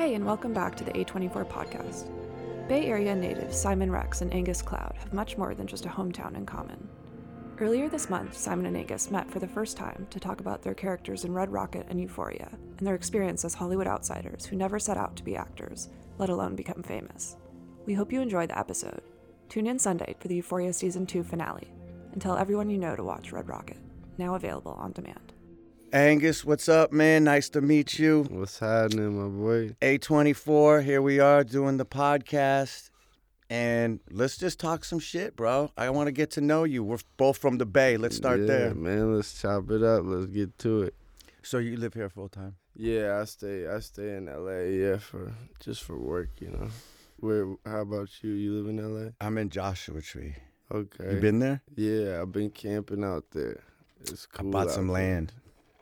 Hey, and welcome back to the A24 podcast. Bay Area natives Simon Rex and Angus Cloud have much more than just a hometown in common. Earlier this month, Simon and Angus met for the first time to talk about their characters in Red Rocket and Euphoria, and their experience as Hollywood outsiders who never set out to be actors, let alone become famous. We hope you enjoy the episode. Tune in Sunday for the Euphoria Season 2 finale, and tell everyone you know to watch Red Rocket, now available on demand. Angus, what's up, man? Nice to meet you. What's happening, my boy? A24, here we are doing the podcast. And let's just talk some shit, bro. I want to get to know you. We're both from the Bay. Let's start yeah, there. man. Let's chop it up. Let's get to it. So you live here full time? Yeah, I stay. I stay in L.A. Yeah, for just for work, you know. Where? How about you? You live in L.A.? I'm in Joshua Tree. Okay. You been there? Yeah, I've been camping out there. It's cool. I bought some there. land.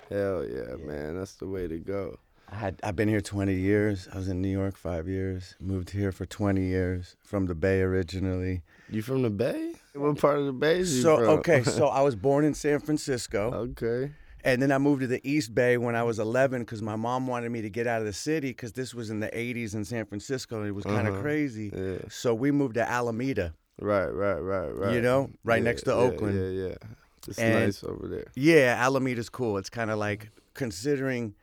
Hell yeah, man. That's the way to go. I had I've been here 20 years. I was in New York 5 years. Moved here for 20 years from the Bay originally. You from the Bay? What part of the Bay So okay, so I was born in San Francisco. okay. And then I moved to the East Bay when I was 11 because my mom wanted me to get out of the city because this was in the 80s in San Francisco and it was kind of Uh-huh. crazy. Yeah. So we moved to Alameda. Right, right, right, right. You know, right Yeah, next to yeah, Oakland. Yeah, yeah. It's And- nice over there. Yeah, Alameda's cool. It's kind of like considering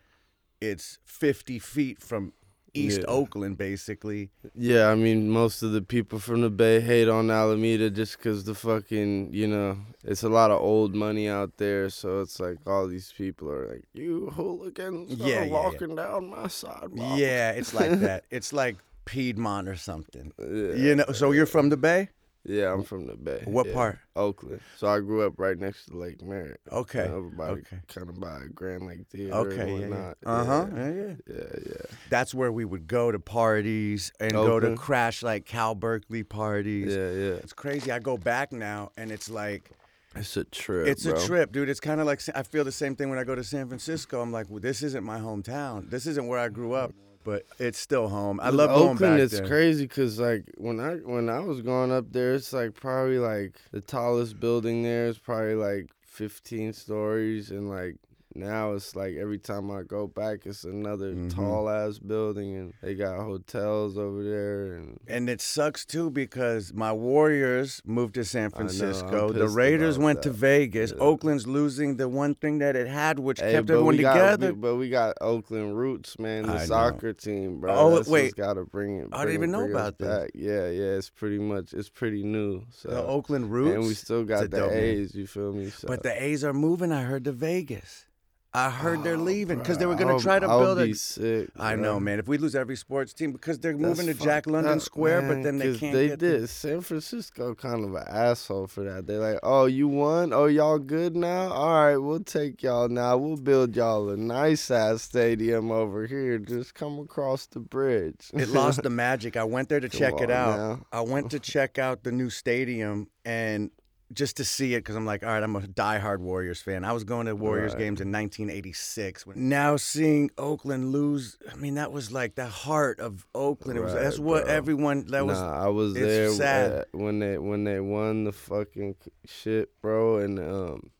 it's 50 feet from East Yeah. Oakland, basically. Yeah, I mean, most of the people from the Bay hate on Alameda just because the fucking, you know, it's a lot of old money out there. So it's like all these people are like, you hooligans Yeah, are yeah, yeah. walking down my sidewalk. Yeah, it's like that. It's like Piedmont or something. Yeah. You know, so you're from the Bay? Yeah, I'm from the Bay. What yeah. part? Oakland. So I grew up right next to Lake Merritt. Okay. Okay. kind of by Grand Lake Theater Okay, yeah, yeah. Uh-huh. Yeah. Yeah, yeah. yeah, yeah. That's where we would go to parties and go to crash like Cal Berkeley parties. Yeah, yeah. It's crazy. I go back now and it's like It's a trip. it's bro. a trip, dude. It's kind of like I feel the same thing when I go to San Francisco. I'm like, well, this isn't my hometown. This isn't where I grew up, but it's still home. I love going Oakland. back it's there. crazy because like when I when I was growing up there, it's like probably like the tallest building there is probably like 15 stories, and like now it's like every time I go back, it's another Mhm. tall ass building, and they got hotels over there, and And it sucks too because my Warriors moved to San know, Francisco. the Raiders went to. Vegas. Yeah. Oakland's losing the one thing that it had, which Hey, kept everyone got- together. we- but we got Oakland roots, man. The I know. soccer team, bro. Oh, That's wait. got to bring it. I didn't even know about that. Yeah, yeah. It's pretty much. It's pretty new. So. the Oakland Roots. And we still got the name. A's, you feel me? So. But the A's are moving. I heard to Vegas. I heard they're Oh, leaving because they were gonna try to I'll build be a. sick. I know, man. If we lose every sports team because they're moving to Jack London Square, but then they can't They did. the- San Francisco kind of an asshole for that. They're like, "Oh, you won? Oh, y'all good now? All right, we'll take y'all now. We'll build y'all a nice ass stadium over here. Just come across the bridge." It lost the magic. I went there to Come check it out. now. I went to check out the new stadium and just to see it because I'm like, all right, I'm a diehard Warriors fan. I was going to Warriors Right. games in 1986. Now seeing Oakland lose, I mean, that was like the heart of Oakland. It was Right, that's what everyone that was. nah, I was there sad. uh, when they when they won the fucking shit, bro, and um,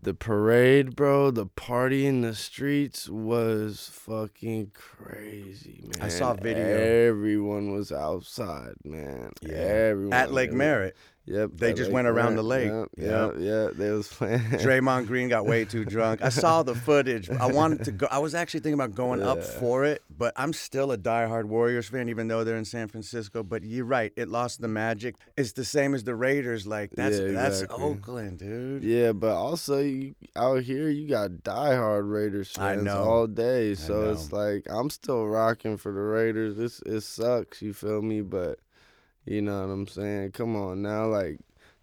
the parade, bro, the party in the streets was fucking crazy, man. I saw video. Everyone was outside, man. Yeah. Everyone At Lake it was- Merritt, Yep. They just went around the lake. Yep, yeah, yeah. They was playing. Draymond Green got way too drunk. I saw the footage. I wanted to go. I was actually thinking about going up for it, but I'm still a diehard Warriors fan, even though they're in San Francisco. But you're right; it lost the magic. It's the same as the Raiders. Like that's Yeah, that's. Oakland, dude. Yeah, but also you, out here you got diehard Raiders fans all day. So it's like I'm still rocking for the Raiders. It's it sucks, you feel me? But you know what I'm saying? Come on now, like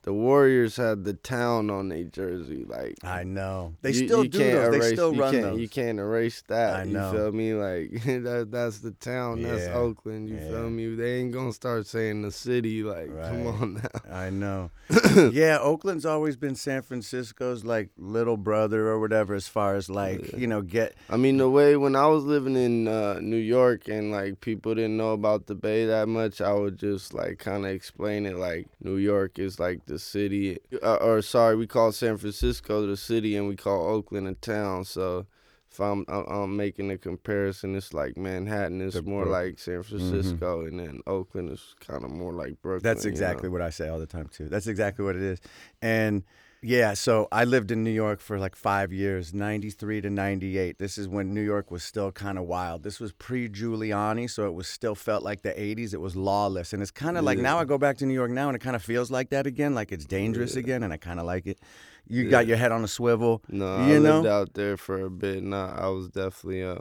the Warriors had the town on their jersey. Like I know they you- still you do can't. They still you run can't, those. You can't erase that. I You know. feel me? Like that that's the town. That's Oakland. You Yeah. feel me? They ain't gonna start saying the city. Like come on now. I know. yeah, Oakland's always been San Francisco's like little brother or whatever, as far as like you know get. I mean, the way when I was living in uh, New York and like people didn't know about the Bay that much, I would just like kind of explain it like New York is like the city, uh, or sorry, we call San Francisco the city and we call Oakland a town. So if I'm, I'm making a comparison, it's like Manhattan is The more like San Francisco, and then Oakland is kind of more like Brooklyn. That's you exactly know? what I say all the time too. That's exactly what it is. And yeah, so I lived in New York for like five years, 93 to 98. This is when New York was still kind of wild. This was pre Giuliani, so it was still felt like the 80s. It was lawless. And it's kind of like now I go back to New York now and it kind of feels like that again, like it's dangerous again, and I kind of like it. You got your head on a swivel. No, you I know? lived out there for a bit. and I, was definitely uh,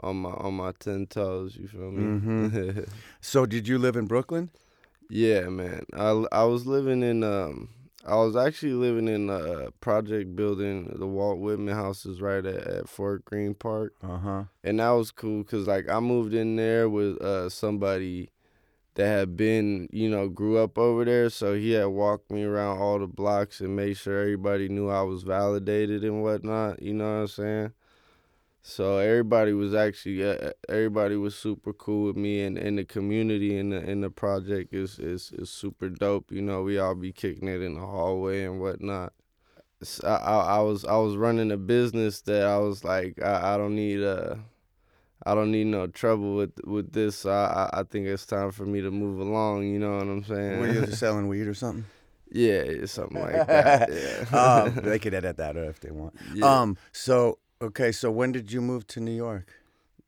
on my on my ten toes. You feel me? Mhm. So did you live in Brooklyn? yeah, man. I I was living in um. I was actually living in a project building. The Walt Whitman house is right at, at Fort Greene Park. Uh huh. and that was cool because like I moved in there with uh somebody that had been you know grew up over there, so he had walked me around all the blocks and made sure everybody knew I was validated and whatnot. You know what I'm saying? So everybody was actually uh, everybody was super cool with me, and, and the community in the in the project is, is is super dope. You know, we all be kicking it in the hallway and whatnot. S- I, I, was I was running a business that I was like I, I don't need uh I don't need no trouble with with this. So I I think it's time for me to move along. You know what I'm saying? Were you selling weed or something? yeah, something like that. Yeah. um, they could edit that out if they want. Yeah. Um. So okay. So when did you move to New York?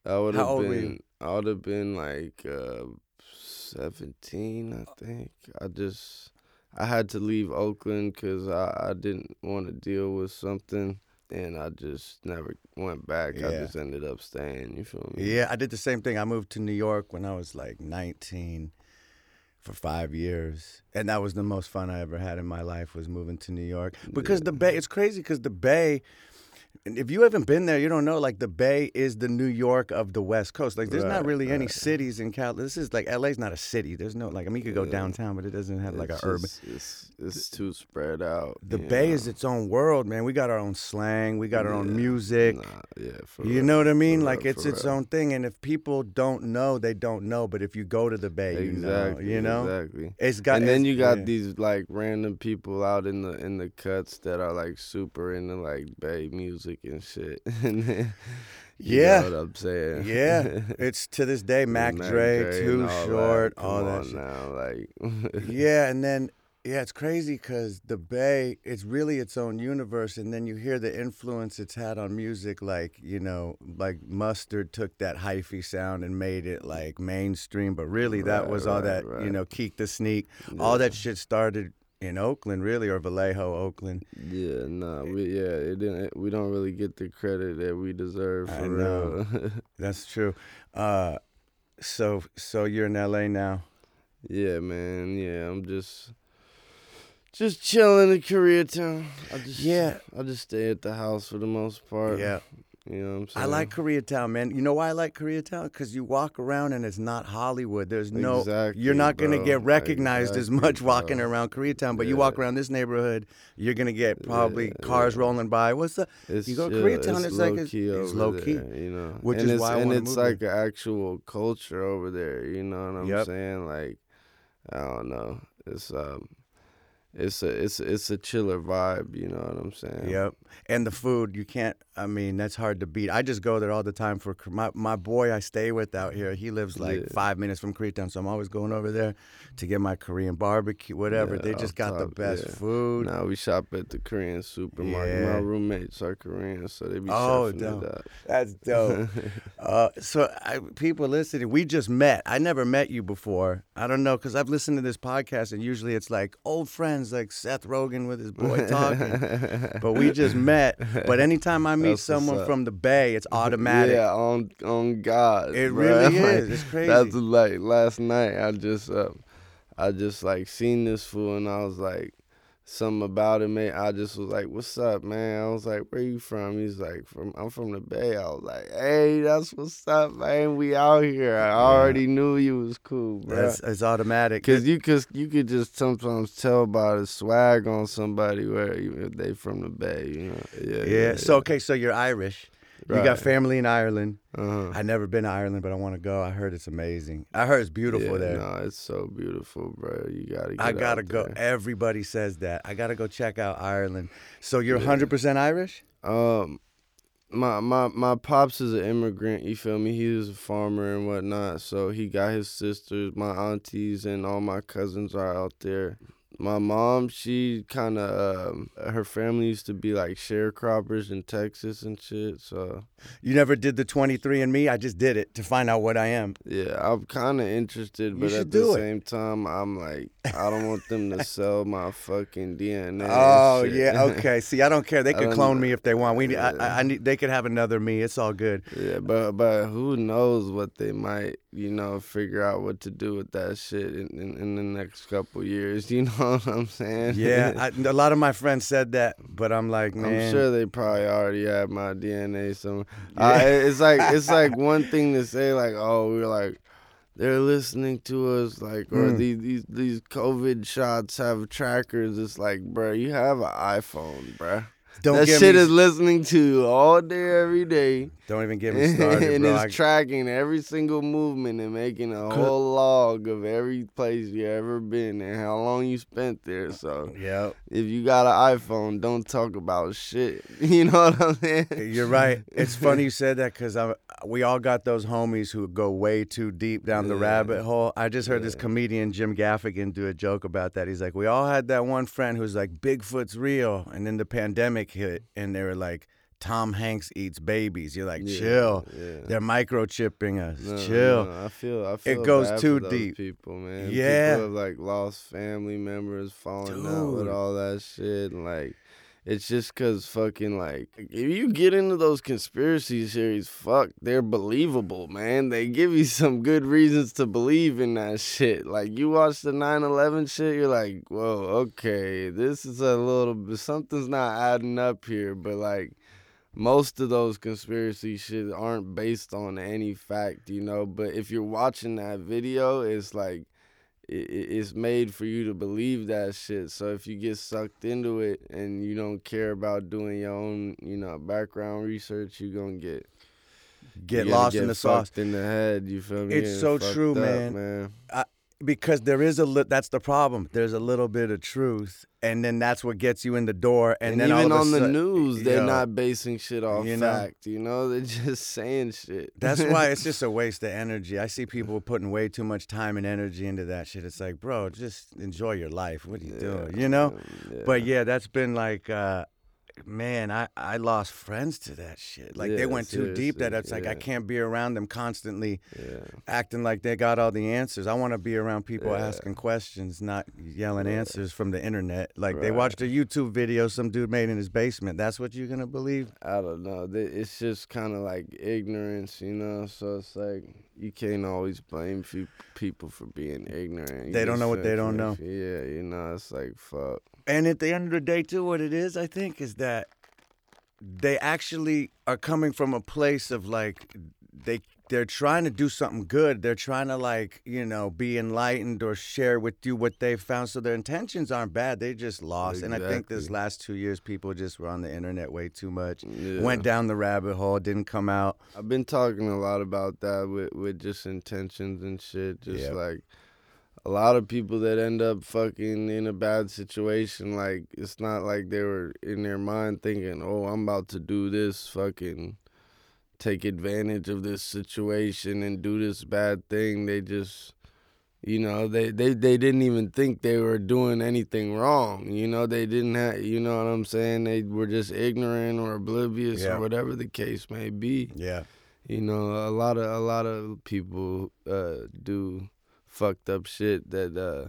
I would How have old were you? been I would have been like uh, seventeen, I think. I just I had to leave Oakland because I, I didn't want to deal with something, and I just never went back. I Yeah. just ended up staying. You feel me? Yeah, I did the same thing. I moved to New York when I was like 19 for five years, and that was the most fun I ever had in my life was moving to New York because the Bay. It's crazy because the Bay. And if you haven't been there, you don't know. Like the Bay is the New York of the West Coast. Like there's not Right, really any cities in Cal. This is like LA's not a city. There's no like I mean you could go Yeah. downtown, but it doesn't have like It's a urban. It's it's too spread out. The Bay know? is its own world, man. We got our own slang. We got our own music. Nah, yeah, for You real, know what I mean? Like real, it's its real. own thing, and if people don't know, they don't know. But if you go to the Bay, you know. Exactly. You know, exactly. it's got. and then you got yeah. these like random people out in the in the cuts that are like super into like Bay music and shit. and then, Yeah. what I'm saying? Yeah, it's to this day Mac, Mac Dre, and Too Short, that. all that. shit. now, like yeah, and then yeah, it's crazy because the Bay, it's really its own universe, and then you hear the influence it's had on music. Like you know, like Mustard took that hyphy sound and made it like mainstream, but really that Right, was all right, that you know, Keak da Sneak, all that shit started in Oakland, really, or Vallejo, Oakland. Yeah, nah, we yeah, it didn't. We don't really get the credit that we deserve for I know. That's true. Uh, so so you're in LA now. yeah, man. Yeah, I'm just just chilling in Koreatown. I just Yeah. I just stay at the house for the most part. Yeah. You know what I'm saying. I like Koreatown, man. You know why I like Koreatown? Because you walk around and it's not Hollywood. There's no, Exactly, you're not gonna get recognized as Exactly, much walking around Koreatown. But you walk around this neighborhood, you're gonna get probably Yeah, cars yeah. rolling by. What's the? It's You go to. Koreatown, it's, it's like low it's- key it's low key, there, you know. which and is it's, why and it's like an actual culture over there. You know what I'm Yep. saying? Like, I don't know. It's um, it's a it's a, it's a chiller vibe. You know what I'm saying? Yep. And the food, you can't. I mean, that's hard to beat. I just go there all the time for my my boy I stay with out here. He lives like Yeah. five minutes from Koreatown, so I'm always going over there to get my Korean barbecue, whatever. Yeah, they just got the best yeah. food. Now we shop at the Korean supermarket. My roommates are Korean, so they be Oh, dope. up. That's dope. uh, so, I, people listening, we just met. I never met you before. I don't know because I've listened to this podcast, and usually it's like old friends, like Seth Rogen with his boy talking. but we just met. But anytime I meet What's someone from the Bay, it's automatic. Yeah, on on God. It bruh. really Like, is. It's crazy. That's like last night. I just uh, I just like seen this fool and I was like, something about it, man. I just was like, "What's up, man?" I was like, "Where you from?" He's like, "From I'm from the Bay." I was like, "Hey, that's what's up, man. We out here. I already knew you was cool, bro." That's it's automatic. Cause you cause you could just sometimes tell by the swag on somebody where if they from the Bay, you know. Yeah. yeah. So okay, so you're Irish. You got family in Ireland. Uh-huh. I never been to Ireland, but I want to go. I heard it's amazing. I heard it's beautiful yeah, there. No, it's so beautiful, bro. You gotta. I gotta go. there. Everybody says that. I gotta go check out Ireland. So you're Yeah. 100% Irish? Um, my my my pops is an immigrant. You feel me? He was a farmer and whatnot. So he got his sisters, my aunties, and all my cousins are out there. My mom, she kind of, um, her family used to be like sharecroppers in Texas and shit. So You never did the 23andMe. I just did it to find out what I am. yeah, I'm kind of interested, but at the it. same time, I'm like, I don't want them to sell my fucking DNA. Oh yeah, okay. See, I don't care. They could clone me if they want. We, I, I, I need. They could have another me. It's all good. Yeah, but but who knows what they might, you know, figure out what to do with that shit in, in, in the next couple years. You know what I'm saying? Yeah, I, a lot of my friends said that, but I'm like, man, I'm sure they probably already have my DNA somewhere. Yeah. Uh, it's like it's like one thing to say like, oh, we're like they're listening to us like or Mm. these, these these COVID shots have trackers. It's like, bruh, you have an iPhone, bruh. Don't that shit me, is listening to you all day, every day. Don't even get me started, and bro. it's tracking every single movement and making a whole log of every place you ever been and how long you spent there. So Yep. if you got an iPhone, don't talk about shit. You know what I'm saying? You're right. It's funny you said that because we all got those homies who go way too deep down the rabbit hole. I just heard this comedian Jim Gaffigan do a joke about that. He's like, we all had that one friend who's like, Bigfoot's real, and then the pandemic hit, and they were like, Tom Hanks eats babies. You're like, Yeah, chill. Yeah. They're microchipping us. No, chill. no, I feel. I feel It goes too deep. People, man. Yeah. People have like lost family members, falling out with all that shit, and like. It's just cause fucking like if you get into those conspiracy theories, fuck, they're believable, man. They give you some good reasons to believe in that shit. Like you watch the 9/11 shit, you're like, whoa, okay, this is a little something's not adding up here. But like most of those conspiracy shit aren't based on any fact, you know. But if you're watching that video, it's like it's made for you to believe that shit. So if you get sucked into it and you don't care about doing your own, you know, background research, you're gonna get Get lost in the sauce. in the head. You feel me? It's so true, up, man. man. Because there is a li- that's the problem. There's a little bit of truth, and then that's what gets you in the door. And, And, then even all of a on the news, they're Yo, not basing shit off you know? fact. You know, they're just saying shit. That's why it's just a waste of energy. I see people putting way too much time and energy into that shit. It's like, bro, just enjoy your life. What are you doing? You know? Yeah. But yeah, that's been like, uh, man, I, I lost friends to that shit. Like they went too deep that it's like I can't be around them constantly yeah. acting like they got all the answers. I want to be around people Yeah. asking questions, not yelling answers from the internet. Like they watched a YouTube video some dude made in his basement. That's what you're gonna believe? I don't know. It's just kind of like ignorance, you know. So it's like you can't always blame people for being ignorant. You They don't know what they don't know. Yeah, you know. It's like fuck. And at the end of the day, too, what it is, I think, is that they actually are coming from a place of like they they're trying to do something good. They're trying to like you know be enlightened or share with you what they've found. So their intentions aren't bad. They just lost. And I think this last two years, people just were on the internet way too much. Yeah. Went down the rabbit hole, didn't come out. I've been talking a lot about that with with just intentions and shit. Just Yeah. like a lot of people that end up fucking in a bad situation, like it's not like they were in their mind thinking, "Oh, I'm about to do this fucking take advantage of this situation and do this bad thing." They just you know, they, they, they didn't even think they were doing anything wrong. You know, they didn't have, you know what I'm saying? They were just ignorant or oblivious Yeah. or whatever the case may be. Yeah. You know, a lot of a lot of people uh, do fucked up shit that uh,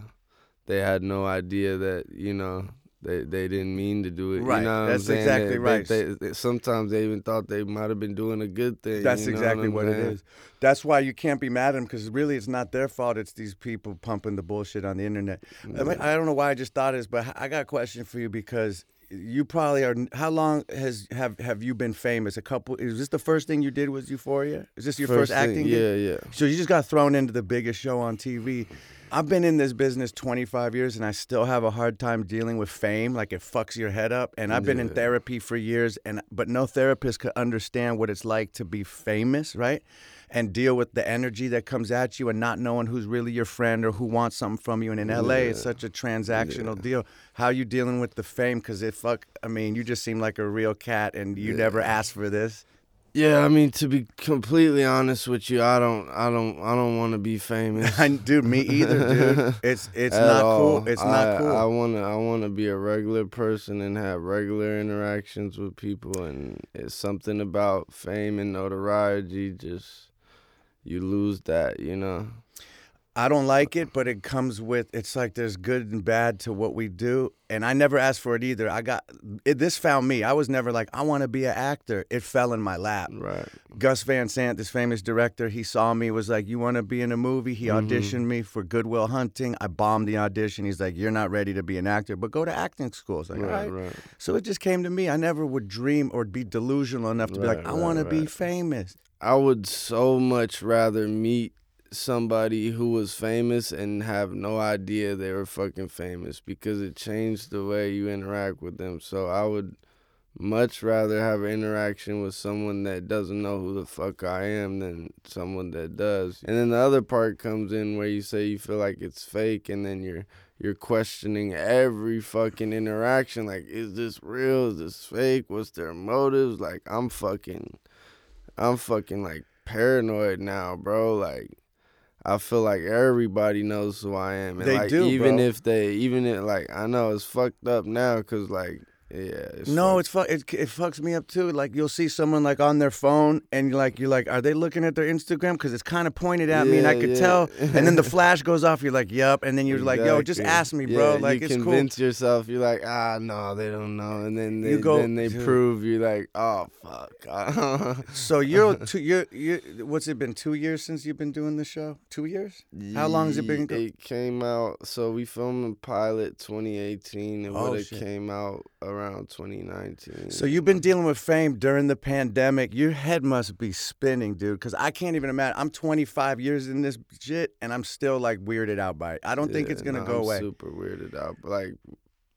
they had no idea that you know they they didn't mean to do it. Right, You know what that's exactly They- right. They, they- sometimes they even thought they might have been doing a good thing. That's you know exactly I'm what, it is. That's why you can't be mad at them because really it's not their fault. It's these people pumping the bullshit on the internet. I, mean, I don't know why I just thought this, but I got a question for you because you probably are. How long has have have you been famous? A couple. Is this the first thing you did? Was Euphoria? Is this your first, thing- acting? gig? Yeah, yeah. So you just got thrown into the biggest show on TV. I've been in this business 25 years and I still have a hard time dealing with fame. Like it fucks your head up. And I've been in therapy for years and but no therapist could understand what it's like to be famous, right? And deal with the energy that comes at you and not knowing who's really your friend or who wants something from you. And in LA, it's such a transactional deal. How you dealing with the fame? Because it fuck. I mean, you just seem like a real cat, and you never asked for this. Yeah, I mean to be completely honest with you, I don't, I don't, I don't want to be famous. Dude, me either, dude. It's it's At not all. cool. It's not cool. I wanna, I wanna be a regular person and have regular interactions with people, and it's something about fame and notoriety. Just you lose that, you know. I don't like it, but it comes with. It's like there's good and bad to what we do, and I never asked for it either. I got it, this found me. I was never like I want to be an actor. It fell in my lap. Right. Gus Van Sant, this famous director, he saw me, was like, "You want to be in a movie?" He Mhm. auditioned me for Good Will Hunting. I bombed the audition. He's like, "You're not ready to be an actor, but go to acting school." Like, right, "All right." right. So it just came to me. I never would dream or be delusional enough to be like, "I right, want to be famous." I would so much rather meet somebody who was famous and have no idea they were fucking famous because it changed the way you interact with them. So I would much rather have an interaction with someone that doesn't know who the fuck I am than someone that does. And then the other part comes in where you say you feel like it's fake and then you're you're questioning every fucking interaction like is this real? Is this fake? What's their motives? Like I'm fucking I'm fucking like paranoid now, bro. Like I feel like everybody knows who I am, and They like do, even bro. if they, even if like I know it's fucked up now, cause like yeah, it's no, it's fu- it, it fucks me up too. Like you'll see someone like on their phone, and you're like, you're like, are they looking at their Instagram? Because it's kind of pointed at me, and I could yeah. tell. And then the flash goes off. You're like, yup. And then you're like, yo, just ask me, bro. Yeah, like you it's cool. convince yourself. You're like, ah, no, they don't know, and then they, You go- then they Dude. prove. You're like, oh fuck. So you're two. You're you. What's it been? Two years since you've been doing the show. Two years. How long has it been It came out. So we filmed the pilot 2018, and Oh, what it shit. came out around 2019. So you've been dealing with fame during the pandemic. Your head must be spinning, dude. Because I can't even imagine. I'm 25 years in this shit, and I'm still like weirded out by it. I don't think it's gonna no, go I'm away. Super weirded out, but like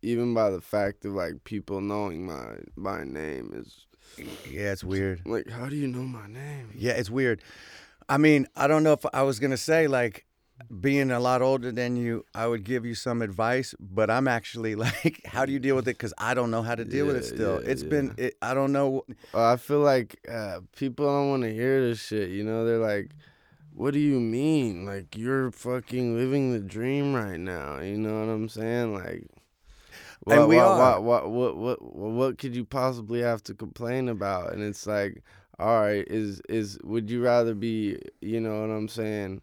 even by the fact of like people knowing my my name is Yeah, it's weird. like, how do you know my name? Yeah, it's weird. I mean, I don't know if I was gonna say like being a lot older than you, I would give you some advice, but I'm actually like, how do you deal with it? Because I don't know how to deal with it still. yeah, It's been, it, I don't know. I feel like uh, people don't want to hear this shit. You know, they're like, "What do you mean? Like you're fucking living the dream right now?" You know what I'm saying? Like, And we what, are. What, what, what, what, what could you possibly have to complain about? And it's like, all right, is is would you rather be, you know what I'm saying,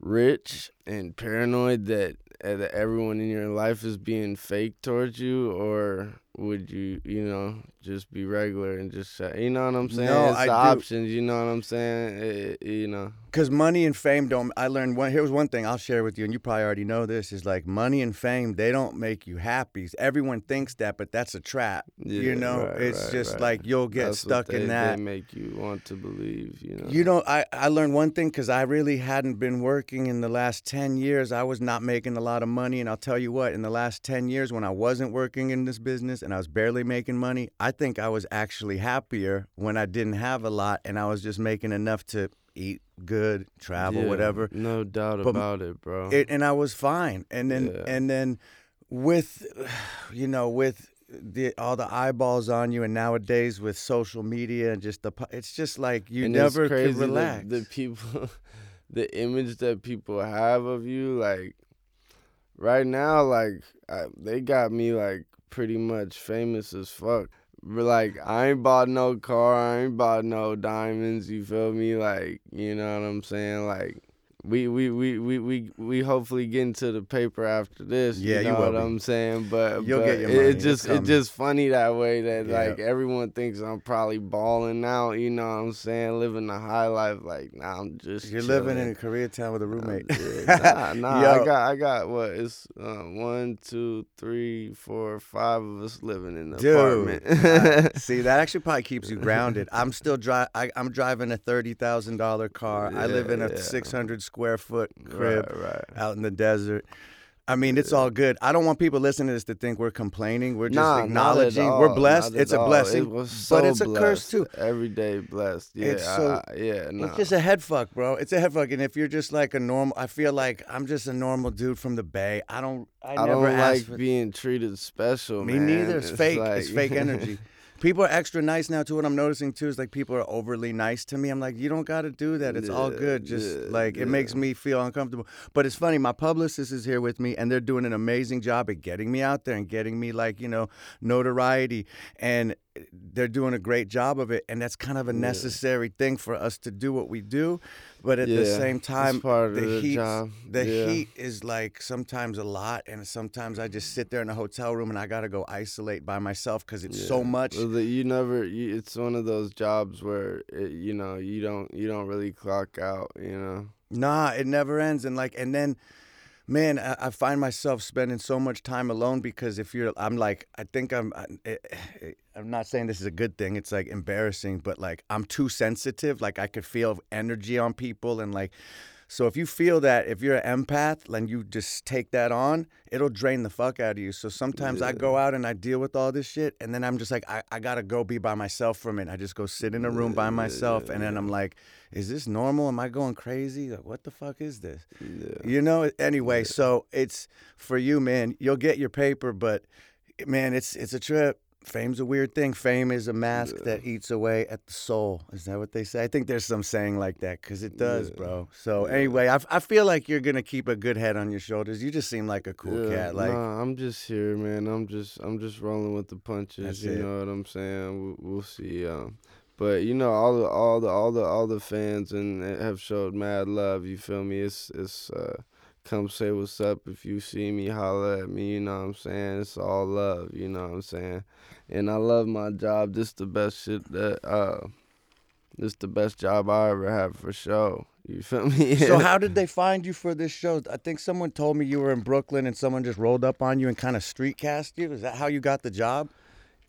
rich and paranoid that uh, that everyone in your life is being fake towards you, or would you, you know, just be regular and just, say, you know what I'm saying? No, it's I the do. options. You know what I'm saying? It- it- you know. Because money and fame don't. I learned one. Here's one thing I'll share with you, and you probably already know this. Is like money and fame. They don't make you happy. Everyone thinks that, but that's a trap. Yeah, you know, right, it's right, just right. like you'll get That's stuck they, in that. They make you want to believe. You know. You know, I, I learned one thing because I really hadn't been working in the last 10 years. I was not making a lot of money. And I'll tell you what, in the last 10 years, when I wasn't working in this business and I was barely making money, I think I was actually happier when I didn't have a lot and I was just making enough to eat good, travel, Yeah, whatever. No doubt But about it, bro. It, and I was fine. And then, Yeah. and then with, you know, with the all the eyeballs on you, and nowadays with social media and just the, it's just like you And never that relax. The people, the image that people have of you, like right now, like I, they got me like pretty much famous as fuck. Like I ain't bought no car, I ain't bought no diamonds. You feel me? Like you know what I'm saying? Like. We, we, we, we, we, we hopefully get into the paper after this. Yeah, you you know will what be. I'm saying. But You'll but get your money. It It's just it's just funny that way that Yeah. like everyone thinks I'm probably balling out. You know what I'm saying? Living the high life. Like nah, I'm just You're living chilling. in Koreatown with a roommate. Yeah, nah, nah. Yo. I got, I got what? It's uh, one, two, three, four, five of us living in the Dude, apartment. See, that actually probably keeps you grounded. I'm still dri- I, I'm driving a thirty thousand dollar car. I live in a yeah. six hundred square foot crib Right, right. out in the desert. I mean, it's all good. I don't want people listening to this to think we're complaining. We're just Nah, acknowledging. We're blessed. It's a all. blessing, It was but so it's a curse too. Every day blessed. Yeah, It's so- I- I- yeah. Nah. It's just a head fuck, bro. It's a head fuck. And if you're just like a normal, I feel like I'm just a normal dude from the Bay. I don't. I, I never don't like for- being treated special. Me man. neither. It's, fake. like- it's fake energy. People are extra nice now too. What I'm noticing too is like people are overly nice to me. I'm like, you don't got to do that. It's all good. Just yeah, like it makes me feel uncomfortable. But it's funny. My publicist is here with me, and they're doing an amazing job at getting me out there and getting me like you know notoriety, and they're doing a great job of it. And that's kind of a necessary thing for us to do what we do. But at the same time, the the heat, job. the Yeah. heat is like sometimes a lot, and sometimes I just sit there in a hotel room and I gotta go isolate by myself because it's so much. Well, the- you never. You, it's one of those jobs where it, you know you don't you don't really clock out. You know. Nah, it never ends. And like, and then, man, I, I find myself spending so much time alone because if you're, I'm like, I think I'm, I, I- I'm not saying this is a good thing. It's like embarrassing, but like I'm too sensitive. Like I could feel energy on people and like, so if you feel that, if you're an empath and you just take that on, it'll drain the fuck out of you. So sometimes I go out and I deal with all this shit, and then I'm just like, I, I gotta go be by myself for a minute. I just go sit in a room by myself, and then I'm like, is this normal? Am I going crazy? Like, what the fuck is this? Yeah. You know. Anyway, so it's for you, man. You'll get your paper, but man, it's it's a trip. Fame's a weird thing. Fame is a mask that eats away at the soul. Is that what they say? I think there's some saying like that because it does, Yeah. bro. So anyway, I, I feel like you're gonna keep a good head on your shoulders. You just seem like a cool Yeah, cat. Like nah, I'm just here, man. I'm just I'm just rolling with the punches. You it. know what I'm saying? We'll, we'll see. Um, but you know all the all the all the all the fans and uh, have showed mad love. You feel me? It's it's uh, come say what's up if you see me, holla at me. You know what I'm saying? It's all love. You know what I'm saying? And I love my job. This the best shit that uh, this the best job I ever had for sure. You feel me? So how did they find you for this show? I think someone told me you were in Brooklyn and someone just rolled up on you and kind of street cast you. Is that how you got the job?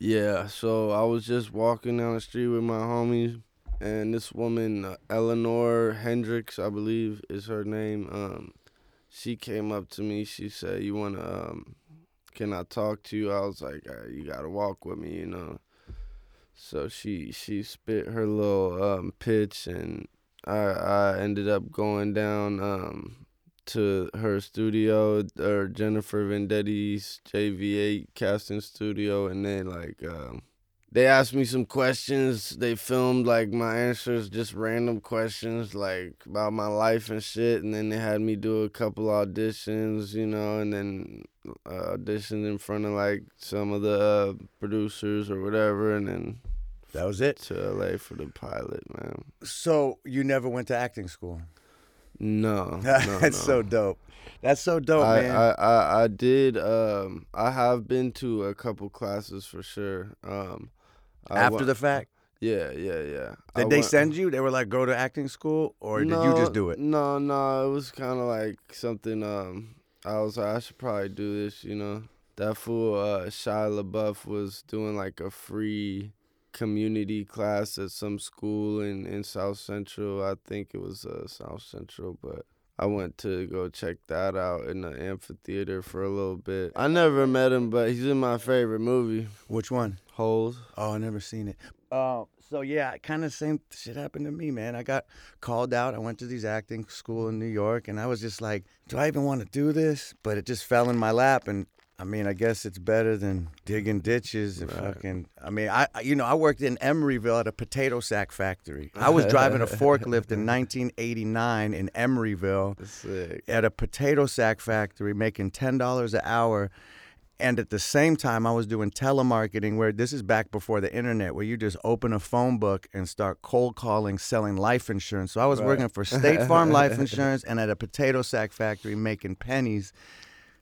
Yeah, so I was just walking down the street with my homies, and this woman, uh, Eleanor Hendricks, I believe is her name. Um, she came up to me. She said, "You wanna? Um, can I talk to you?" I was like, uh, "You gotta walk with me," you know. So she she spit her little um, pitch, and I I ended up going down um, to her studio or Jennifer Venditti's JV8 casting studio, and then like um, they asked me some questions. They filmed like my answers, just random questions like about my life and shit, and then they had me do a couple auditions, you know, and then uh, auditioned in front of like some of the uh, producers or whatever, and then That was it. to LA for the pilot, man. So you never went to acting school? No, no That's no. so dope. That's so dope, I, man. I, I, I did um I have been to a couple classes for sure. Um After the fact, Yeah, yeah, yeah. I did they went- send you? They were like, go to acting school, or did you just do it? No, no, it was kind of like something. Um, I was like, I should probably do this. You know, that fool uh, Shia LaBeouf was doing like a free community class at some school in in South Central. I think it was uh, South Central, but. I went to go check that out in the amphitheater for a little bit. I never met him, but he's in my favorite movie, Which one? Holes. Oh, I never seen it. Uh, so yeah, kind of same shit happened to me, man. I got called out. I went to these acting school in New York, and I was just like, do I even want to do this? But it just fell in my lap, and I mean, I guess it's better than digging ditches. And Right. fucking, I mean, I you know I worked in Emeryville at a potato sack factory. I was driving a forklift in 1989 in Emeryville Sick. at a potato sack factory making $10 an hour. And at the same time, I was doing telemarketing, where this is back before the internet, where you just open a phone book and start cold calling, selling life insurance. So I was Right. working for State Farm Life Insurance and at a potato sack factory making pennies.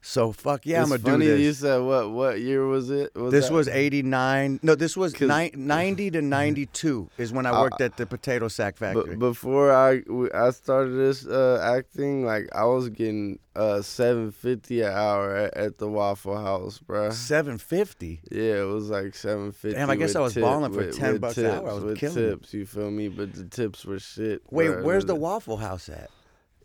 So fuck yeah, it's I'm gonna funny do you said what what year was it? Was This that- was 89. No, this was ni- 90 to 92 is when I I- worked at the potato sack factory. But before I started this uh, acting, like I was getting uh seven fifty an hour at, at the Waffle House, bro. 750. Yeah, it was like seven fifty. Damn, I guess I was balling for 10 bucks an hour. I was with killing it. tips. You feel me? But the tips were shit. Wait, bruh. where's the Waffle House at?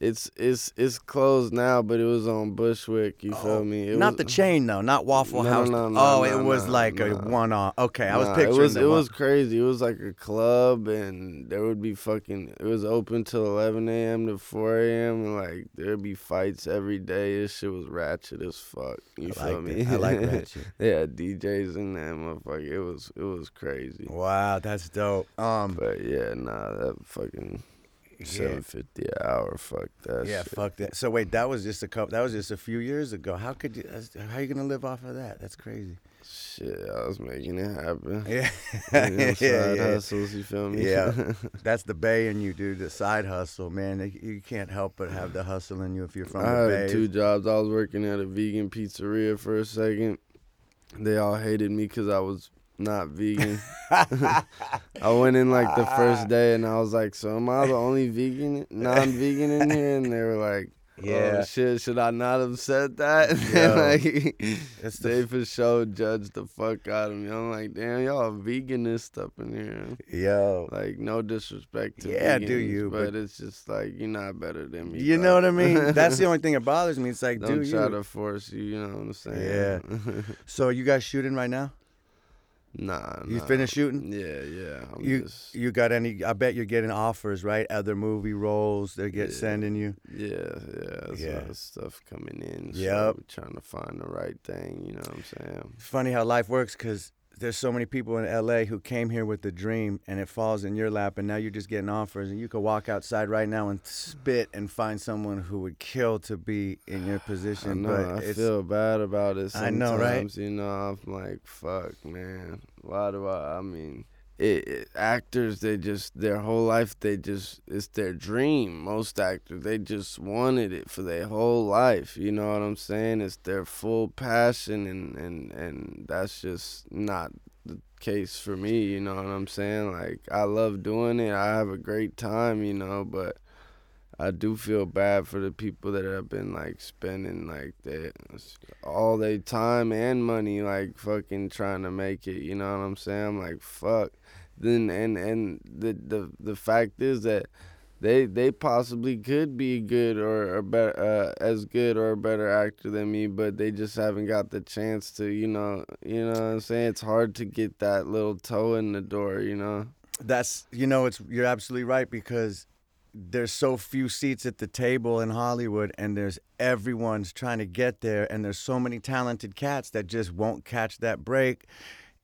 It's it's it's closed now, but it was on Bushwick. You feel me? It not was, the chain though, not Waffle No, House. no, no, oh, it was like a one off. Okay, I was picturing It was it one- was crazy. It was like a club, and there would be fucking. It was open till 11 a.m. to 4 a.m. and like there'd be fights every day. This shit was ratchet as fuck. You I feel like me? it. I like ratchet. had DJs in that motherfucker. It was it was crazy. Wow, that's dope. Um, But yeah, nah, that fucking yeah, seven fifty an hour. Fuck that. yeah, shit. fuck that. So wait, that was just a couple. That was just a few years ago. How could you? How are you gonna live off of that? That's crazy. Shit, I was making it happen. Yeah, You know, yeah, side yeah. hustles. You feel me? Yeah. That's the Bay in you, dude. The side hustle, man. You can't help but have the hustle in you if you're from I the had two jobs. I was working at a vegan pizzeria for a second. They all hated me because I was not vegan. I went in like the first day and I was like, "So am I the only vegan, non-vegan in here?" And they were like, oh, Yeah. "Oh shit, should I not have said that?" Like, It's the they for sure judged the fuck out of me. I'm like, "Damn, y'all veganist up in here." Yo. Like, no disrespect to Yeah, vegans, do you, But, but- it's just like you're not better than me. You bro. know what I mean? That's the only thing that bothers me. It's like, Don't do try you? to force you. You know what I'm saying? Yeah. So you guys shooting right now? Nah. You nah. finished shooting? Yeah, yeah. I'm You just, you got any? I bet you're getting offers, right? Other movie roles they get Yeah. sending you. yeah, yeah. There's a Yeah. lot of stuff coming in. So Yep. trying to find the right thing. You know what I'm saying? It's funny how life works because there's so many people in LA who came here with the dream and it falls in your lap and now you're just getting offers and you could walk outside right now and spit and find someone who would kill to be in your I position. know. but I feel bad about it. I know, right? You know, I'm like, fuck, man. Why do I? I mean. It, it, actors, they just their whole life, they just it's their dream. Most actors, they just wanted it for their whole life. You know what I'm saying? It's their full passion, and and and that's just not the case for me. You know what I'm saying? Like I love doing it. I have a great time. You know, but I do feel bad for the people that have been like spending like they, all their time and money like fucking trying to make it. You know what I'm saying? I'm like fuck. Then and and the the the fact is that they they possibly could be good or, or better uh, as good or a better actor than me, but they just haven't got the chance to. You know, you know what I'm saying? It's hard to get that little toe in the door. You know. that's you know it's you're absolutely right because there's so few seats at the table in Hollywood and there's everyone's trying to get there and there's so many talented cats that just won't catch that break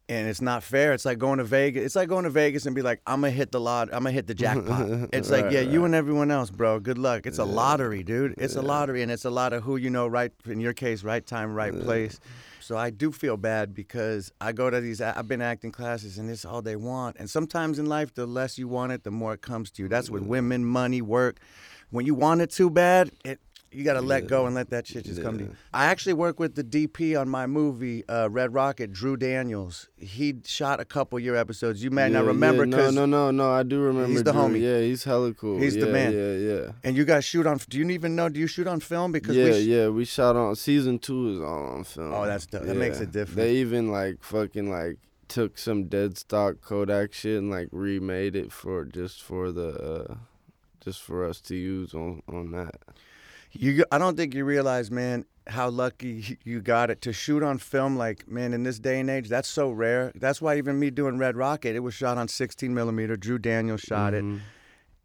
and it's not fair. It's like going to Vegas. It's like going to Vegas and be like, "I'm gonna hit the lot. I'm gonna hit the jackpot." It's like, Right, yeah, you and everyone else, bro. Good luck. It's a Yeah. lottery, dude. It's a lottery, and it's a lot of who you know. Right in your case, right time, right Yeah. place. So I do feel bad because I go to these. I've been acting classes, and it's all they want. And sometimes in life, the less you want it, the more it comes to you. That's with women, money, work. When you want it too bad, it you got to let go and let that shit just come to you. I actually work with the DP on my movie uh, Red Rocket, Drew Daniels. He shot a couple your episodes. You may not remember yeah, no, no, no, no. I do remember. He's the Drew. homie. Yeah, he's hella cool. He's the man. Yeah, yeah. and you guys shoot on. Do you even know? Do you shoot on film? Because yeah, we sh- yeah, we shot on season two is all on film. Oh, that's dope. That makes Yeah. it different. They even like fucking like took some dead stock Kodak shit and like remade it for just for the uh just for us to use on on that. You, I don't think you realize, man, how lucky you got it to shoot on film. Like, man, in this day and age, that's so rare. That's why even me doing Red Rocket, it was shot on 16 millimeter. Drew Daniels shot it, Mhm.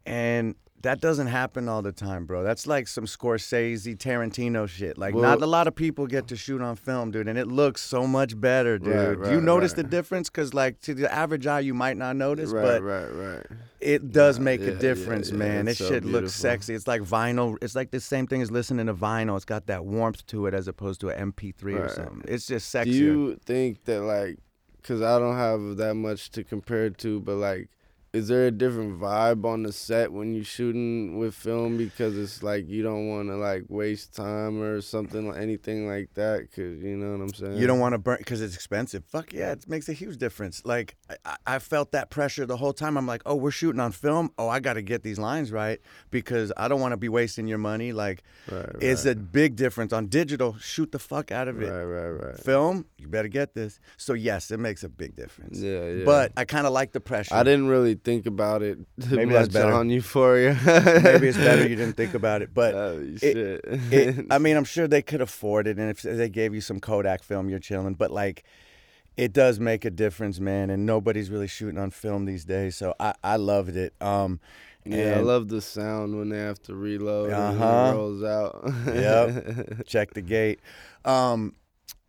and that doesn't happen all the time, bro. That's like some Scorsese, Tarantino shit. Like, Well- not a lot of people get to shoot on film, dude, and it looks so much better, dude. Right, Do you notice right. the difference? Because, like, to the average eye, you might not notice, Right, but right, right. it does Yeah, make yeah, a difference, yeah, man. it's This so shit looks sexy. It's like vinyl. It's like the same thing as listening to vinyl. It's got that warmth to it as opposed to an MP3 or something. It's just sexier. Do you think that like, cause I don't have that much to compare it to, but like, is there a different vibe on the set when you're shooting with film because it's like you don't want to like waste time or something like anything like that? Cause you know what I'm saying. You don't want to burn because it's expensive. Fuck yeah, it makes a huge difference. Like I- I, felt that pressure the whole time. I'm like, oh, we're shooting on film. Oh, I got to get these lines right because I don't want to be wasting your money. Like Right, right. it's a big difference on digital. Shoot the fuck out of it. right, right, right. Film, you better get this. So yes, it makes a big difference. Yeah, yeah. But I kind of like the pressure. I didn't really think about it Maybe that's better. on Euphoria. Maybe it's better you didn't think about it, but Oh, it- shit. it, I mean, I'm sure they could afford it, and if they gave you some Kodak film, you're chilling. But like, it does make a difference, man. And nobody's really shooting on film these days, so I I loved it. Um, yeah, I love the sound when they have to reload and Uh-huh. it rolls out. Yep. check the gate. Um,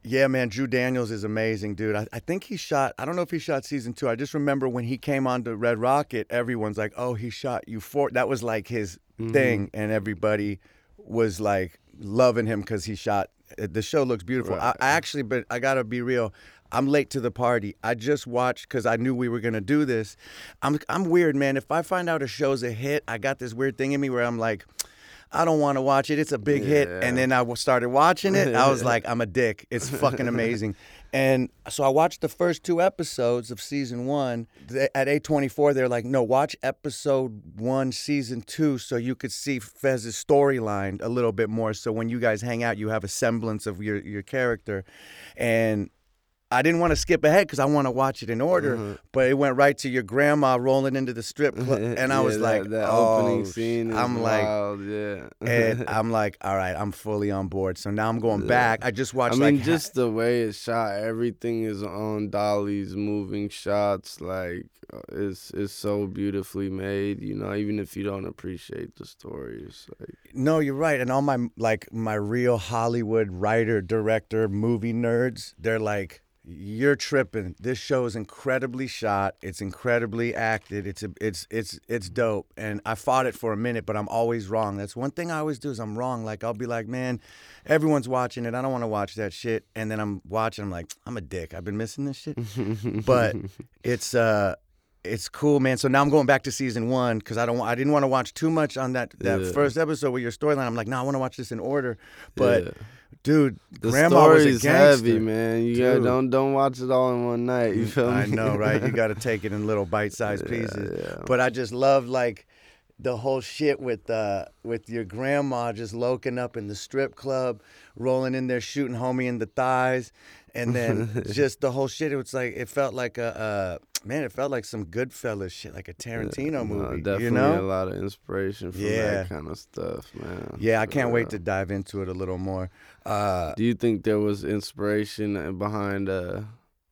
yeah, man, Drew Daniels is amazing, dude. I, I think he shot. I don't know if he shot season two. I just remember when he came on to Red Rocket, everyone's like, "Oh, he shot Euphoria." That was like his Mm-hmm. thing, and everybody was like loving him because he shot. uh, The show looks beautiful. I, I actually, but I gotta be real. I'm late to the party. I just watched because I knew we were gonna do this. I'm I'm weird, man. If I find out a show's a hit, I got this weird thing in me where I'm like. I don't want to watch it. It's a big hit. And then I started watching it. I was like, I'm a dick. It's fucking amazing. and so I watched the first two episodes of season one. At A24, they're like, no, watch episode one, season two, so you could see Fez's storyline a little bit more. So when you guys hang out, you have a semblance of your, your character. And I didn't want to skip ahead because I want to watch it in order, Uh-huh. but it went right to your grandma rolling into the strip club, and I Yeah, was that- like, that oh, opening scene I'm like, wild, yeah. and I'm like, all right, I'm fully on board. So now I'm going back. I just watched. I mean, like ha- just the way it's shot, everything is on dollies, moving shots. Like uh, it's it's so beautifully made. You know, even if you don't appreciate the story, it's like no, you're right. And all my like my real Hollywood writer, director, movie nerds, they're like, you're tripping. This show is incredibly shot. It's incredibly acted. It's a, it's it's it's dope. And I fought it for a minute, but I'm always wrong. That's one thing I always do is I'm wrong. Like I'll be like, man, everyone's watching it. I don't want to watch that shit. And then I'm watching. I'm like, I'm a dick. I've been missing this shit. but it's uh it's cool, man. So now I'm going back to season one because I don't. I didn't want to watch too much on that that Yeah. first episode with your storyline. I'm like, no, I want to watch this in order. But Yeah. Dude, the grandma was a gangster. heavy, man. You gotta don't don't watch it all in one night. You feel me? I know, right? You got to take it in little bite-sized Yeah, pieces. yeah. But I just love like the whole shit with uh with your grandma just loking up in the strip club, rolling in there, shooting homie in the thighs, and then just the whole shit. It was like it felt like a uh, man. It felt like some Goodfellas shit, like a Tarantino No, movie. definitely you know? a lot of inspiration from Yeah. that kind of stuff, man. Yeah, I can't wait to dive into it a little more. Uh, Do you think there was inspiration behind uh,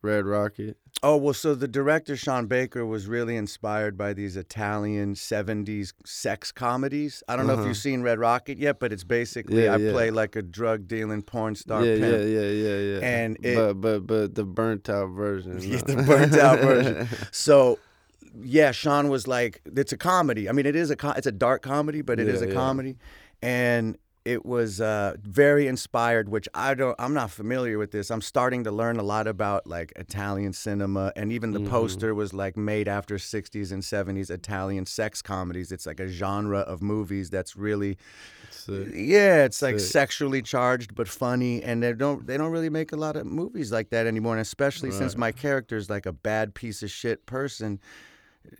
Red Rocket? Oh, well, so the director, Sean Baker, was really inspired by these Italian 70s sex comedies. I don't know if Uh-huh. you've seen Red Rocket yet, but it's basically Yeah, I yeah. play like a drug dealing porn star yeah, pimp. yeah, yeah, yeah, yeah. And it- but but but the burnt out version. Yeah, no. the burnt out version. So, yeah, Sean was like, it's a comedy. I mean, it is a co- it's a dark comedy, but it is Yeah, a yeah. comedy, and it was uh, very inspired. Which I don't, I'm not familiar with this. I'm starting to learn a lot about like Italian cinema, and even the Mhm. poster was like made after 60s and 70s Italian sex comedies. It's like a genre of movies that's really Sick. yeah, it's like Sick. sexually charged but funny, and they don't they don't really make a lot of movies like that anymore. And especially since my character is like a bad piece of shit person.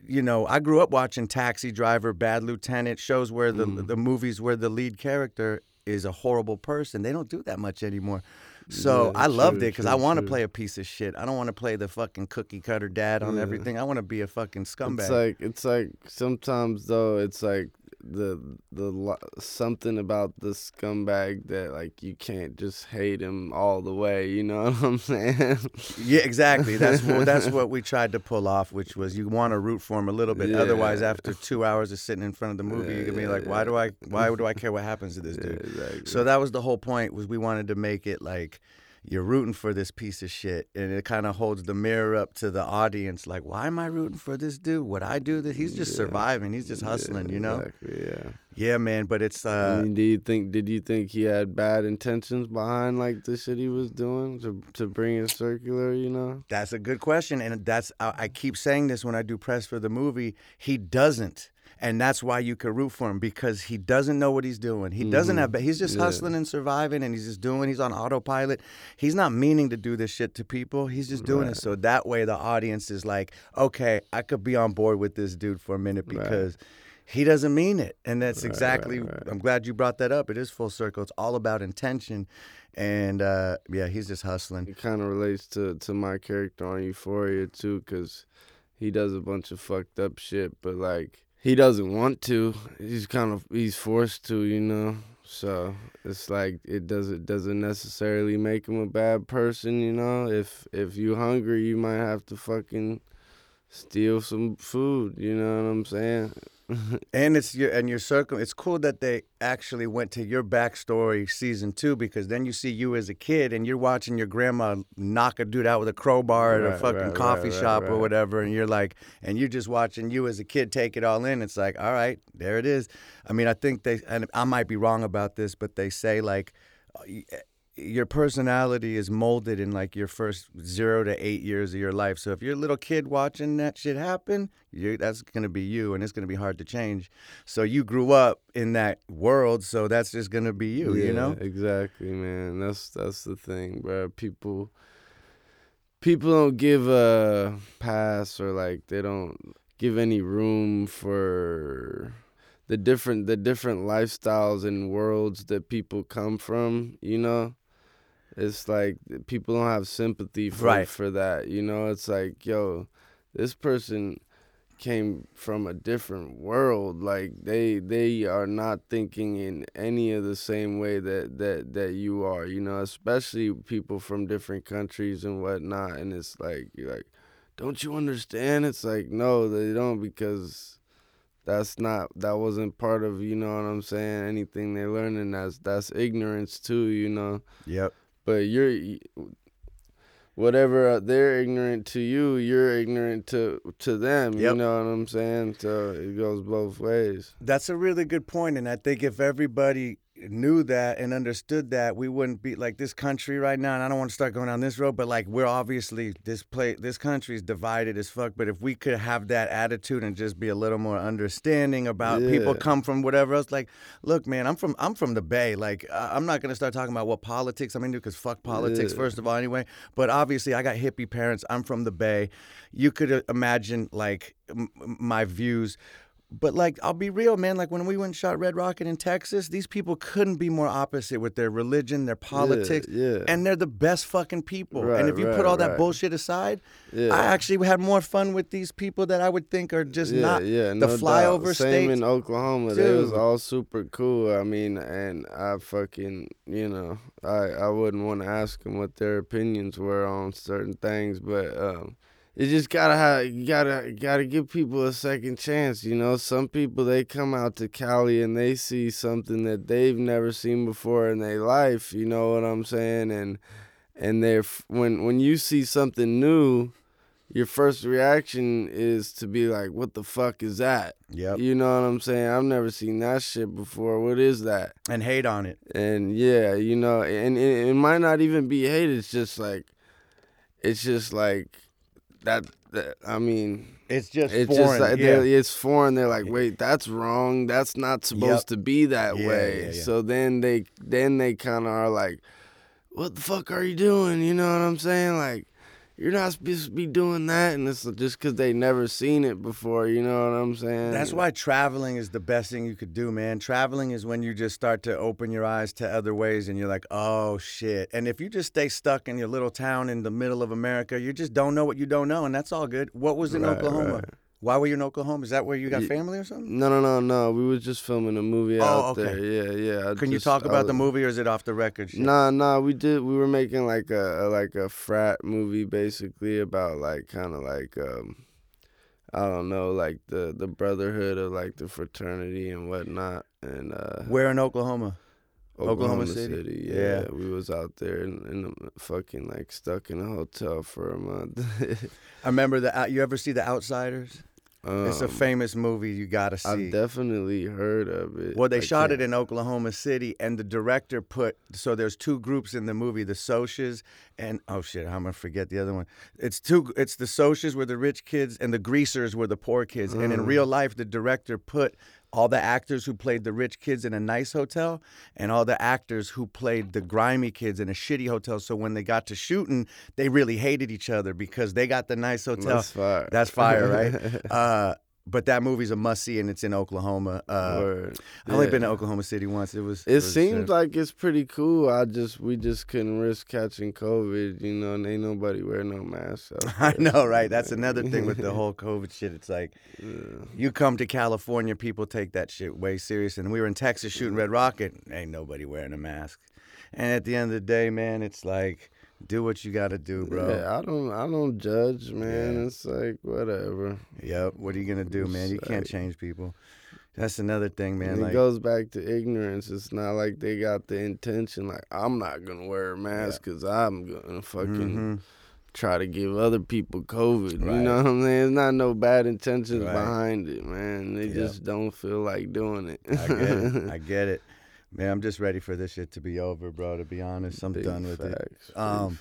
You know, I grew up watching Taxi Driver, Bad Lieutenant, shows where the Mhm. the movies where the lead character is a horrible person. They don't do that much anymore. So Yeah, I loved true, it because I want to play a piece of shit. I don't want to play the fucking cookie cutter dad on Yeah. everything. I want to be a fucking scumbag. It's like it's like sometimes though it's like the the something about the scumbag that like you can't just hate him all the way. You know what I'm saying? Yeah, exactly. That's what that's what we tried to pull off, which was you want to root for him a little bit. Otherwise, after two hours of sitting in front of the movie, Yeah, you can be yeah, like, "Why yeah. do I? Why do I care what happens to this Yeah, dude?" exactly. So that was the whole point. Was we wanted to make it like you're rooting for this piece of shit, and it kind of holds the mirror up to the audience. Like, why am I rooting for this dude? What I do? That he's just Yeah. surviving. He's just hustling. Yeah, you know? Exactly. Yeah. Yeah, man. But it's I uh, mean, do you think? Did you think he had bad intentions behind like the shit he was doing to to bring it circular? You know. That's a good question, and that's I, I keep saying this when I do press for the movie. He doesn't, and that's why you could root for him because he doesn't know what he's doing. He doesn't Mhm. have. He's just Yeah. hustling and surviving, and he's just doing. He's on autopilot. He's not meaning to do this shit to people. He's just doing Right. it so that way the audience is like, okay, I could be on board with this dude for a minute Right. because. He doesn't mean it, and that's Right, exactly. right, right. I'm glad you brought that up. It is full circle. It's all about intention, and uh, yeah, he's just hustling. It kind of relates to to my character on Euphoria too, cause he does a bunch of fucked up shit, but like he doesn't want to. He's kind of he's forced to, you know. So it's like it doesn't doesn't necessarily make him a bad person, you know. If if you hungry, you might have to fucking steal some food. You know what I'm saying? and it's your and your circle. It's cool that they actually went to your backstory season two because then you see you as a kid and you're watching your grandma knock a dude out with a crowbar at a fucking right, coffee right, shop or whatever, and you're like, and you're just watching you as a kid take it all in. It's like, all right, there it is. I mean, I think they and I might be wrong about this, but they say like. Uh, Your personality is molded in like your first zero to eight years of your life. So if you're a little kid watching that shit happen, that's gonna be you, and it's gonna be hard to change. So you grew up in that world, so that's just gonna be you, you know? exactly, man. That's that's the thing, bro. People people don't give a pass or like they don't give any room for the different the different lifestyles and worlds that people come from. You know, it's like eh, people don't have sympathy for Right. for that. You know, it's like yo, this person came from a different world like they they are not thinking in any of the same way that that that you are you know especially people from different countries and whatnot and it's like you're like don't you understand it's like no they don't because that's not that wasn't part of you know what i'm saying anything they're learning that's that's ignorance too you know Yep. But you're whatever uh, they're ignorant to you you're ignorant to to them you know what i'm saying? So it goes both ways. That's a really good point, and I think if everybody knew that and understood that, we wouldn't be like this country right now. And I don't want to start going down this road, but like we're obviously this play, this country is divided as fuck. But if we could have that attitude and just be a little more understanding about people come from whatever else, like, look, man, I'm from I'm from the Bay. Like, I- I'm not gonna start talking about what politics I'm into because fuck politics Yeah. first of all, anyway. But obviously, I got hippie parents. I'm from the Bay. You could uh, imagine like m- my views. But like, I'll be real, man. Like when we went and shot Red Rocket in Texas, these people couldn't be more opposite with their religion, their politics, yeah. and they're the best fucking people. and if you put right, all that right. bullshit aside, yeah I actually had more fun with these people that I would think are just yeah, not yeah, the no doubt. flyover Same states. in Oklahoma. It was all super cool. I mean, and I fucking, you know, I I wouldn't want to ask them what their opinions were on certain things, but um, you just gotta have, you gotta gotta give people a second chance. You know, some people they come out to Cali and they see something that they've never seen before in their life. You know what I'm saying? And and they're when when you see something new your first reaction is to be like, "What the fuck is that?" Yep. You know what I'm saying? I've never seen that shit before. What is that? And hate on it. And yeah, you know, and it, it might not even be hate. It's just like, it's just like that. that I mean, It's just it's foreign. just like yeah. they're- it's foreign. They're like, wait, that's wrong. That's not supposed to be that Yeah, way. yeah. So then they then they kind of are like, what the fuck are you doing? You know what I'm saying? Like, you're not supposed to be doing that, and it's just because they never seen it before. You know what I'm saying? That's why traveling is the best thing you could do, man. Traveling is when you just start to open your eyes to other ways and you're like, oh shit. And if you just stay stuck in your little town in the middle of America, you just don't know what you don't know, and that's all good. What was in Right, Oklahoma? right. Why were you in Oklahoma? Is that where you got family or something? No, no, no, no. We were just filming a movie Oh, out okay. there. Yeah, yeah. I Can you talk about the movie or is it off the record? Shit? Nah, nah. We did. We were making like a, a like a frat movie, basically about like kind of like um, I don't know, like the the brotherhood of like the fraternity and whatnot. And uh, Where in Oklahoma? Oklahoma City? yeah. Yeah. We was out there and, in fucking like stuck in a hotel for a month. I remember the. You ever see The Outsiders? It's a Um, famous movie you gotta see. I've definitely heard of it. Well, they I shot it can't- in Oklahoma City, and the director put so there's two groups in the movie: the Socs and oh shit, I'm gonna forget the other one. It's two. It's the Socs were the rich kids, and the Greasers were the poor kids. And in Mm. real life, the director put all the actors who played the rich kids in a nice hotel, and all the actors who played the grimy kids in a shitty hotel. So when they got to shooting, they really hated each other because they got the nice hotel. That's fire. That's fire, right? uh, but that movie's a must see, and it's in Oklahoma. Uh, Word. I only Yeah. been to Oklahoma City once. It was. It was, seems uh, like it's pretty cool. I just we just couldn't risk catching COVID, you know, and ain't nobody wear no mask. I know, right? That's another thing with the whole COVID shit. It's like Yeah. you come to California, people take that shit way serious. And we were in Texas shooting Red Rocket, ain't nobody wearing a mask. And at the end of the day, man, it's like do what you got to do, bro. Yeah, I don't I don't judge, man. Yeah. It's like whatever. Yep. What are you gonna do, man? You can't change people. That's another thing, man. And it goes back to ignorance. It's not like they got the intention like I'm not gonna wear a mask because I'm gonna fucking mhm. try to give other people COVID. Right. You know what I'm saying? There's not no bad intentions Right. behind it, man. They Yep. just don't feel like doing it. I get it. I get it. Man, I'm just ready for this shit to be over, bro. To be honest, I'm Big done with it. facts, big Um.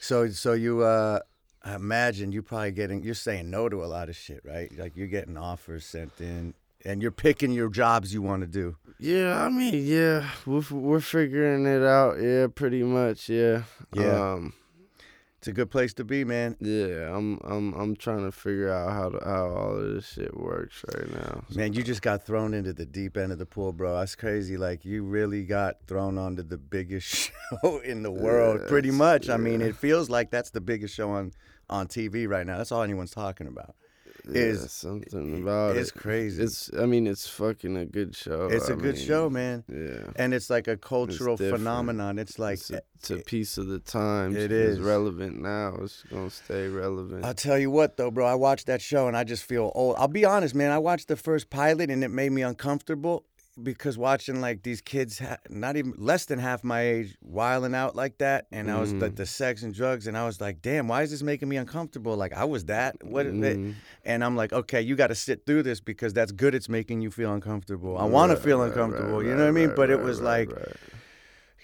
So, so you, uh, I imagine you probably getting, you're saying no to a lot of shit, right? Like you're getting offers sent in, and you're picking your jobs you want to do. Yeah, I mean, yeah, we're we're figuring it out. Yeah, pretty much. Yeah. Yeah. Um, It's a good place to be, man. yeah, I'm I'm I'm trying to figure out how to, how all of this shit works right now. Man, you just got thrown into the deep end of the pool, bro. That's crazy. Like you really got thrown onto the biggest show in the world, pretty Yes, much. I mean, it feels like that's the biggest show on on TV right now. That's all anyone's talking about. Yeah, Is- something about it's it. crazy. It's I mean, it's fucking a good show. It's a I good mean, show, man. Yeah. And it's like a cultural different. phenomenon. It's like it's, a, it's a piece of the times. It It's relevant now. It's gonna stay relevant. I'll tell you what, though, bro. I watched that show and I just feel old. I'll be honest, man. I watched the first pilot and it made me uncomfortable because watching like these kids, ha- not even less than half my age, wilding out like that, and I was like Mhm. the sex and drugs, and I was like, damn, why is this making me uncomfortable? Like I was that. What? Mhm. And I'm like, okay, you got to sit through this because that's good. It's making you feel uncomfortable. I want to feel uncomfortable. right, you know what I mean? right, but it was right, like.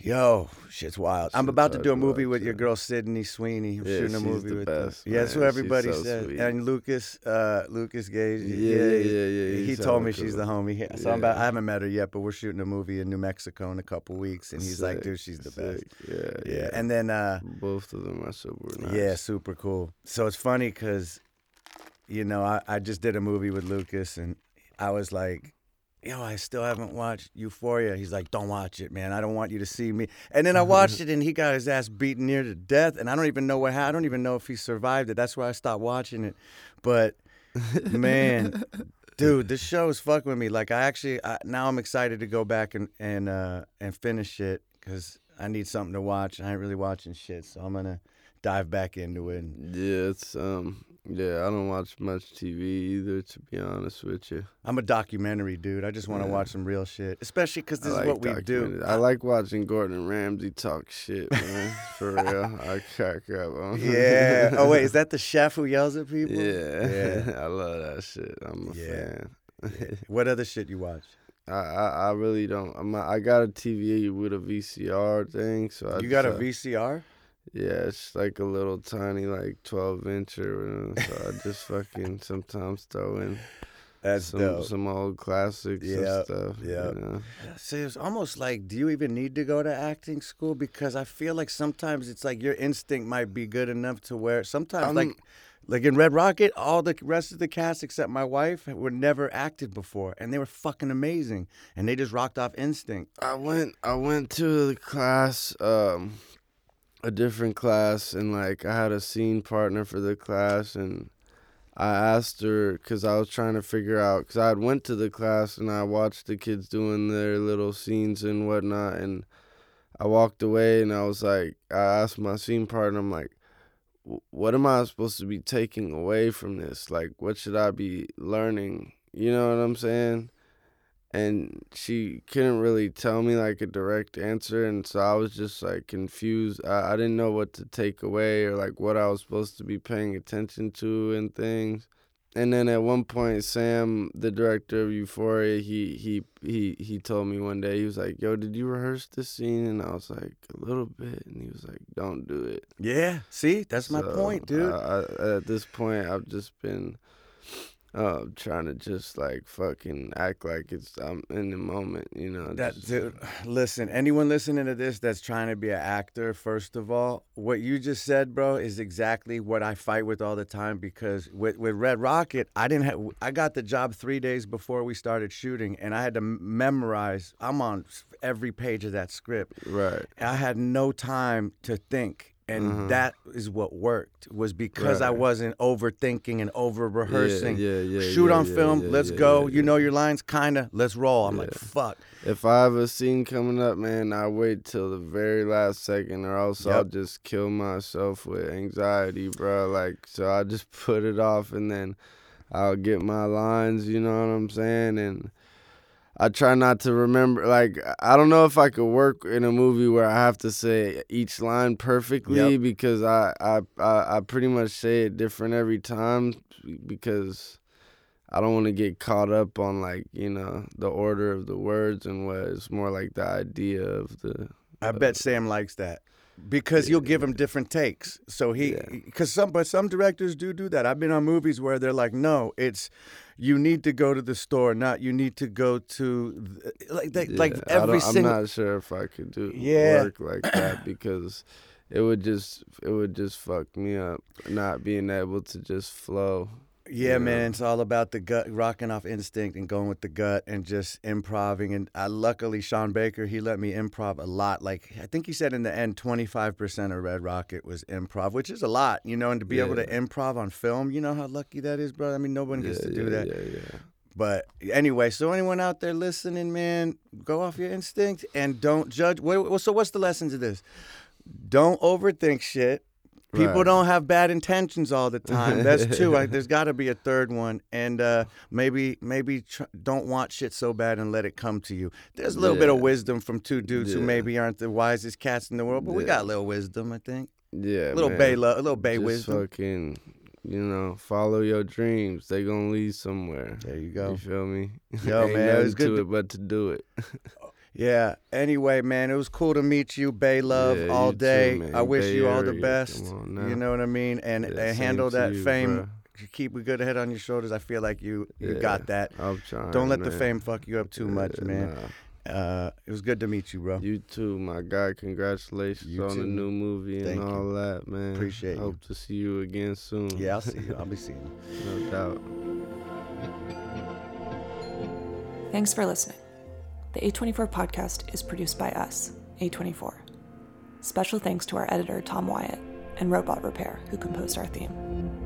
Yo, shit's wild. I'm Shit's about to do a movie with your yeah. girl Sydney Sweeney. I'm Yeah, shooting a she's movie the with her. best, Yeah, that's what. She's everybody so says. sweet. And Lucas, uh, Lucas Gage. Yeah, yeah, yeah, He he's told hella me she's the homie. He- So I'm about, I haven't met her yet, but we're shooting a movie in New Mexico in a couple weeks, and he's like, Sick, dude, she's the best. sick. Yeah, Yeah. yeah. And then, uh, both of them are super nice. yeah, super cool. So it's funny because, you know, I, I just did a movie with Lucas, and I was like, yo, I still haven't watched Euphoria. He's like, don't watch it, man. I don't want you to see me. And then I watched it, and he got his ass beaten near to death, and I don't even know what happened. I don't even know if he survived it. That's why I stopped watching it. But man, dude, this show is fucking with me. Like, I actually I, now I'm excited to go back and and uh, and finish it because I need something to watch. I ain't really watching shit, so I'm gonna dive back into it. And Yeah, it's um yeah, I don't watch much TV either to be honest with you. I'm a documentary dude. I just want to Yeah. watch some real shit, especially because this I is what we do. I like watching Gordon Ramsay talk shit, man. For real. I crack up on yeah. Oh wait, is that the chef who yells at people? Yeah. Yeah. I love that shit. I'm a Yeah. fan. What other shit you watch? I, I I really don't. I'm I got a TV with a VCR thing, so I you got a just, uh, VCR? Yeah, it's like a little tiny, like 12 incher. uh, So I just fucking sometimes throw in That's some dope. some old classics Yep, and stuff. Yeah. You know? See, it's almost like, do you even need to go to acting school? Because I feel like sometimes it's like your instinct might be good enough to where sometimes, like, I'm- like in Red Rocket, all the rest of the cast except my wife were never acted before, and they were fucking amazing, and they just rocked off instinct. I went I went to the class, um, a different class, and like I had a scene partner for the class, and I asked her because I was trying to figure out because I had went to the class and I watched the kids doing their little scenes and whatnot, and I walked away and I was like, I asked my scene partner, I'm like. What am I supposed to be taking away from this? Like, what should I be learning? You know what I'm saying? And she couldn't really tell me like a direct answer and so i was just like confused. I, I didn't know what to take away or like what i was supposed to be paying attention to and things. And then at one point sam the director of euphoria he he he he told me one day he was like yo did you rehearse this scene? And i was like a little bit. And he was like don't do it. Yeah, see, that's my point, dude. I, I, at this point, I've just been uh, trying to just like fucking act like it's I'm in the moment, you know. That just- dude, listen, anyone listening to this that's trying to be an actor, first of all, what you just said, bro, is exactly what I fight with all the time because with, with Red Rocket, I didn't have I got the job 3 days before we started shooting and I had to memorize. I'm on every page of that script. right. I had no time to think. And Mhm. that is what worked was because I wasn't overthinking and over rehearsing. Yeah, yeah, yeah. Shoot on film, let's go. You know your lines, kinda. Let's roll. I'm like, fuck. If I have a scene coming up, man, I wait till the very last second, or else I'll just kill myself with anxiety, bro. Like, so I just put it off, and then I'll get my lines. You know what I'm saying? And I try not to remember. Like, I don't know if I could work in a movie where I have to say each line perfectly Yep. because I, I I I pretty much say it different every time because. I don't want to get caught up on like you know the order of the words and what it's more like the idea of the. I uh, bet Sam likes that because you'll give him different takes. So he, Yeah. because some, but some directors do do that. I've been on movies where they're like, no, it's you need to go to the store, not you need to go to like like Yeah, I every single. I'm not sure if I could do Yeah. work like that because it would just it would just fuck me up not being able to just flow. Yeah, you man, it's all about the gut, rocking off instinct and going with the gut and just improving. And I, luckily, Sean Baker, he let me improv a lot. Like I think he said in the end, twenty five percent of Red Rocket was improv, which is a lot, you know. And to be able to improv on film, you know how lucky that is, bro. I mean, no one gets yeah, to do yeah, that. Yeah, yeah. But anyway, so anyone out there listening, man, go off your instinct and don't judge. What- so what's the lessons of this? Don't overthink shit. People Right. don't have bad intentions all the time. That's two. Like, there's got to be a third one, and uh, maybe maybe tr- don't want shit so bad and let it come to you. There's a little bit of wisdom from two dudes who maybe aren't the wisest cats in the world, but we got a little wisdom, I think. Yeah, A little man. bay love, a little bay Just wisdom. fucking, you know, follow your dreams. They gonna lead somewhere. There you go. You feel me? Yo, man, it was nothing good to- it but to do it. Yeah. Anyway, man, it was cool to meet you, Bay Love, Yeah, all you too, day. I wish Bay you all the Area, best. come on now. You know what I mean? And, Yeah, and handle that you, fame. bruh. Keep a good head on your shoulders. I feel like you you Yeah, got that. I'm trying. Don't let the fame fuck you up too much, Yeah, man. nah. Uh, it was good to meet you, bro. You too, my guy. Congratulations You on too. the new movie Thank and you. all that, man. Appreciate you. Hope to see you again soon. Yeah, I'll see you. I'll be seeing you. no doubt. Thanks for listening. The A24 podcast is produced by us, A24. Special thanks to our editor, Tom Wyatt, and Robot Repair, who composed our theme.